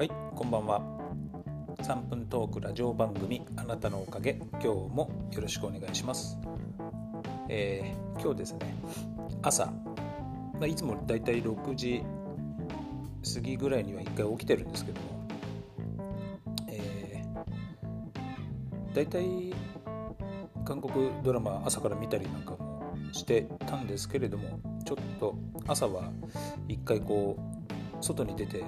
はい、こんばんは。3分トークラジオ番組あなたのおかげ、今日もよろしくお願いします。えー今日ですね、朝、まあ、いつもだいたい6時過ぎぐらいには1回起きてるんですけども、えー、だいたい韓国ドラマ朝から見たりなんかもしてたんですけれども、ちょっと朝は1回こう外に出て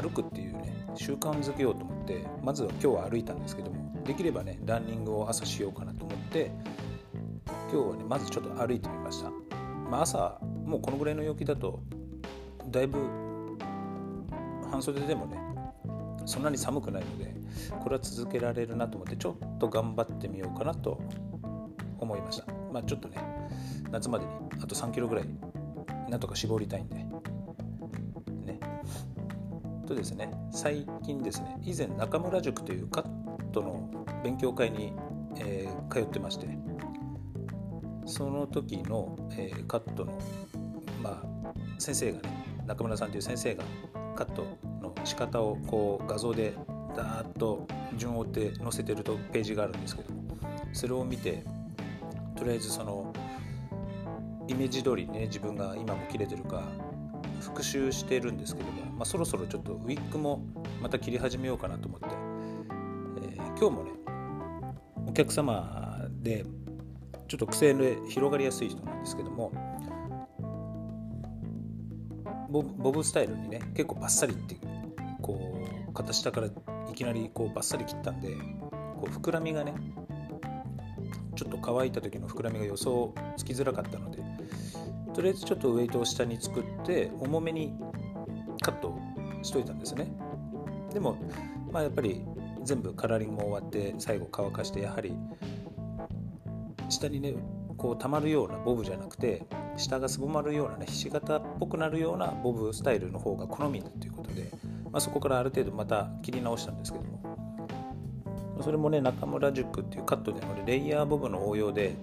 歩くっていうね習慣づけようと思ってまずは今日は歩いたんですけどもできればねランニングを朝しようかなと思って今日はねまずちょっと歩いてみました、まあ、朝もうこのぐらいの陽気だとだいぶ半袖でもねそんなに寒くないのでこれは続けられるなと思ってちょっと頑張ってみようかなと思いました。まあちょっとね夏までにあと3キロぐらいなんとか絞りたいんでとですね。最近ですね。以前中村塾というカットの勉強会に、えー通ってましてその時の、えーカットの、まあ、先生がね中村さんという先生がカットの仕方をこう画像でダーッと順を追って載せてるとページがあるんですけどそれを見てとりあえずそのイメージ通りね自分が今も切れてるか復習してるんですけども、まあ、そろそろちょっとウィッグもまた切り始めようかなと思って、えー今日もねお客様でちょっと癖で広がりやすい人なんですけどもボブスタイルにね結構バッサリってこう肩下からいきなりこうバッサリ切ったんでこう膨らみがねちょっと乾いた時の膨らみが予想つきづらかったのでとりあえずちょっとウエイトを下に作って重めにカットしといたんですね。でもまあやっぱり全部カラーリングも終わって最後乾かしてやはり下にねこう溜まるようなボブじゃなくて下がすぼまるようなねひし形っぽくなるようなボブスタイルの方が好みだということで、まあ、そこからある程度また切り直したんですけども。それもね中村塾っていうカットでのレイヤーボブの応用で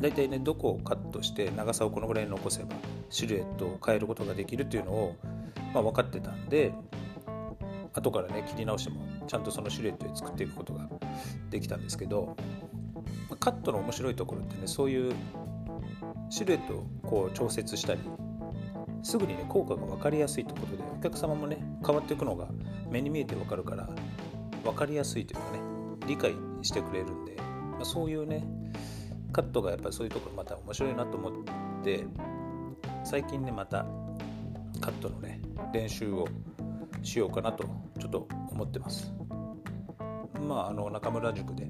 大体ねどこをカットして長さをこのぐらい残せばシルエットを変えることができるっていうのを、まあ、分かってたんで後からね切り直してもちゃんとそのシルエットで作っていくことができたんですけどカットの面白いところってねそういうシルエットをこう調節したりすぐにね効果が分かりやすいということでお客様もね変わっていくのが目に見えて分かるから分かりやすいというかね理解してくれるんで、まあ、そういうねカットがやっぱりそういうところまた面白いなと思って最近ねまたカットのね練習をしようかなとちょっと思ってます。まああの中村塾で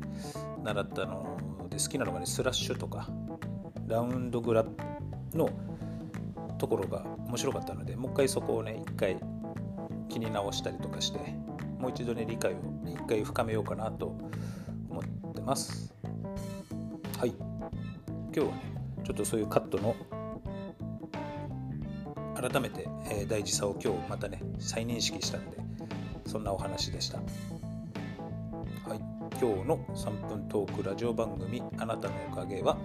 習ったので好きなのがねスラッシュとかラウンドグラのところが面白かったのでもう一回そこをね一回気に直したりとかしてもう一度ね理解を一回深めようかなと思ってます。はい。今日はねちょっとそういうカットの改めて、え大事さを今日またね再認識したんでそんなお話でした。はい。今日の3分トークラジオ番組あなたのおかげは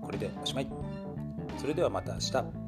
これでおしまい。それではまた明日。